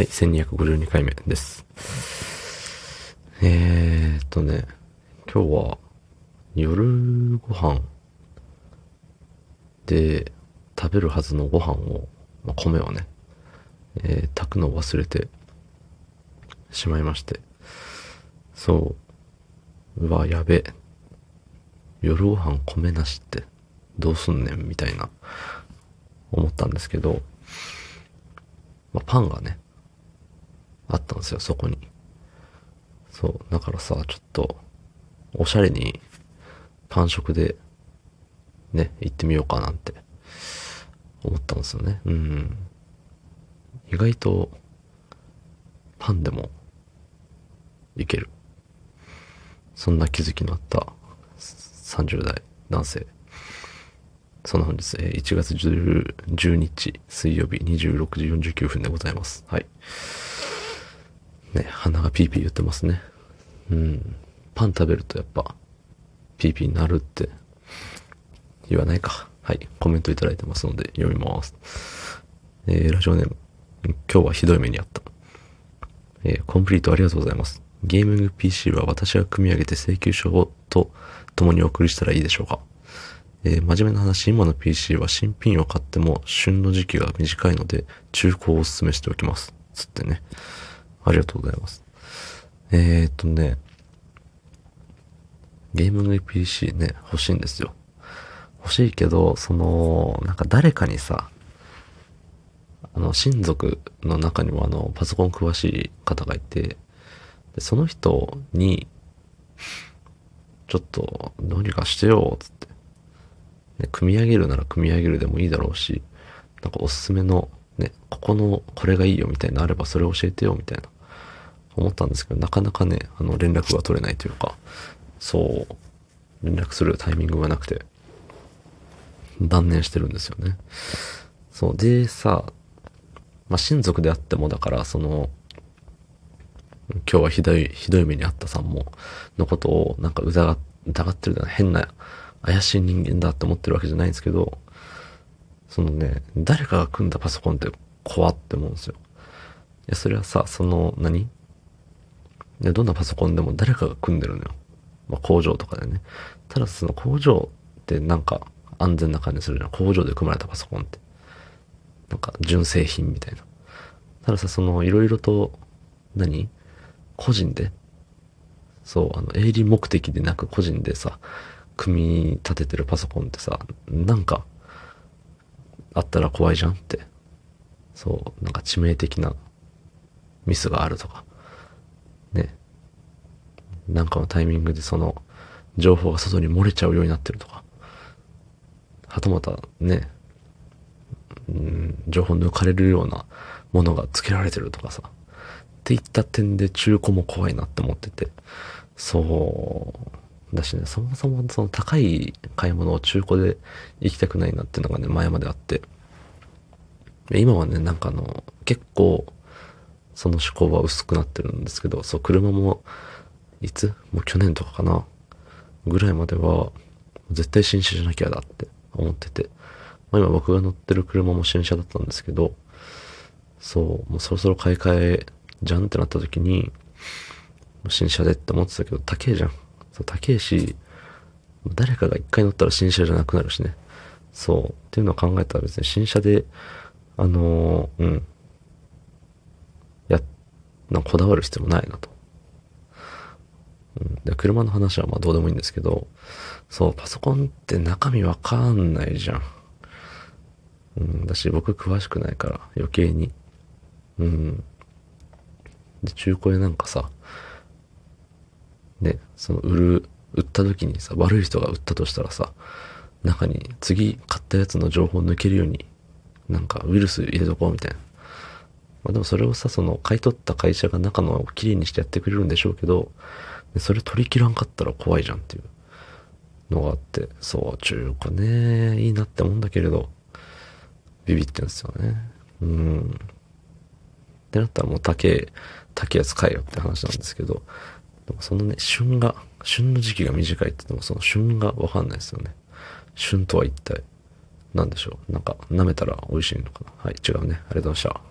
はい、1252回目です。えーっとね、今日は夜ご飯で食べるはずのご飯を、まあ、米をね、えー炊くのを忘れてしまいまして。そう。うわ、やべ。夜ご飯米なしってどうすんねんみたいな思ったんですけど、まあ、パンがね、あったんですよ、そこに。そう、だからさ、ちょっと、おしゃれに、パン食で、ね、行ってみようかなんて、思ったんですよね。うん。意外と、パンでも、いける。そんな気づきのあった、30代男性。その本日、え1月10 10日水曜日26時49分でございます。はい。ね、鼻がピーピー言ってますね。うん。パン食べるとやっぱ、ピーピーになるって言わないか。はい。コメントいただいてますので読みます。えー、ラジオネーム。今日はひどい目にあった。えーコンプリートありがとうございます。ゲーミング PC は私が組み上げて請求書と共にお送りしたらいいでしょうかえー真面目な話、今の PC は新品を買っても旬の時期が短いので中古をお勧めしておきます。つってね。ありがとうございます。えー、っとね、ゲーミング PC ね、欲しいんですよ。欲しいけど、その、なんか誰かにさ、あの、親族の中にもあの、パソコン詳しい方がいて、でその人に、ちょっと、どうにかしてよ、つって。ね、組み上げるなら組み上げるでもいいだろうし、なんかおすすめの、ここの、これがいいよみたいなのあればそれ教えてよみたいな、思ったんですけど、なかなかね、あの、連絡が取れないというか、そう、連絡するタイミングがなくて、断念してるんですよね。そう、でさ、まあ、親族であってもだから、その、今日はひどい、ひどい目にあったさんも、のことをなんか疑疑ってるような変な怪しい人間だって思ってるわけじゃないんですけど、そのね、誰かが組んだパソコンって怖って思うんですよ。いや、それはさ、その何、でどんなパソコンでも誰かが組んでるのよ。まあ、工場とかでね。ただその工場ってなんか安全な感じするじゃん。工場で組まれたパソコンって。なんか純正品みたいな。たださ、そのいろいろと何、個人で？そう、あの、営利目的でなく個人でさ、組み立ててるパソコンってさ、なんか、あったら怖いじゃんって。そう、なんか致命的なミスがあるとか。ね。なんかのタイミングでその、情報が外に漏れちゃうようになってるとか。はたまたね、うん、情報抜かれるようなものが付けられてるとかさ。っていった点で中古も怖いなって思ってて。そう。だしね、そもそもその高い買い物を中古で行きたくないなっていうのがね、前まであって。今はね、なんかあの、結構、その思考は薄くなってるんですけど、そう、車も、いつ？もう去年とかかな？ぐらいまでは、絶対新車じゃなきゃだって思ってて。まあ今僕が乗ってる車も新車だったんですけど、そう、もうそろそろ買い替えじゃんってなった時に、新車でって思ってたけど、高えじゃん。そう、高えし、誰かが一回乗ったら新車じゃなくなるしね。そう。っていうのを考えたら別に新車で、あのーうん。や、なこだわる必要もないなと。うん。で、車の話はまあどうでもいいんですけど、そう、パソコンって中身わかんないじゃん。うん。だし、僕詳しくないから、余計に。うん。で、中古でなんかさ、ね、その売る、売った時にさ、悪い人が売ったとしたらさ、中に次買ったやつの情報を抜けるように、なんかウイルス入れとこうみたいな。まあでもそれをさ、その買い取った会社が中のをきれいにしてやってくれるんでしょうけど、それ取り切らんかったら怖いじゃんっていうのがあって、そう、中古ね、いいなって思うんだけれど、ビビってんですよね。うん。ってなったらもう高え、高えやつ買えよって話なんですけど、でもそのね、旬が、旬の時期が短いって言ってもその旬がわかんないですよね。旬とは一体、なんでしょう。なんか、舐めたら美味しいのかな。はい、違うね。ありがとうございました。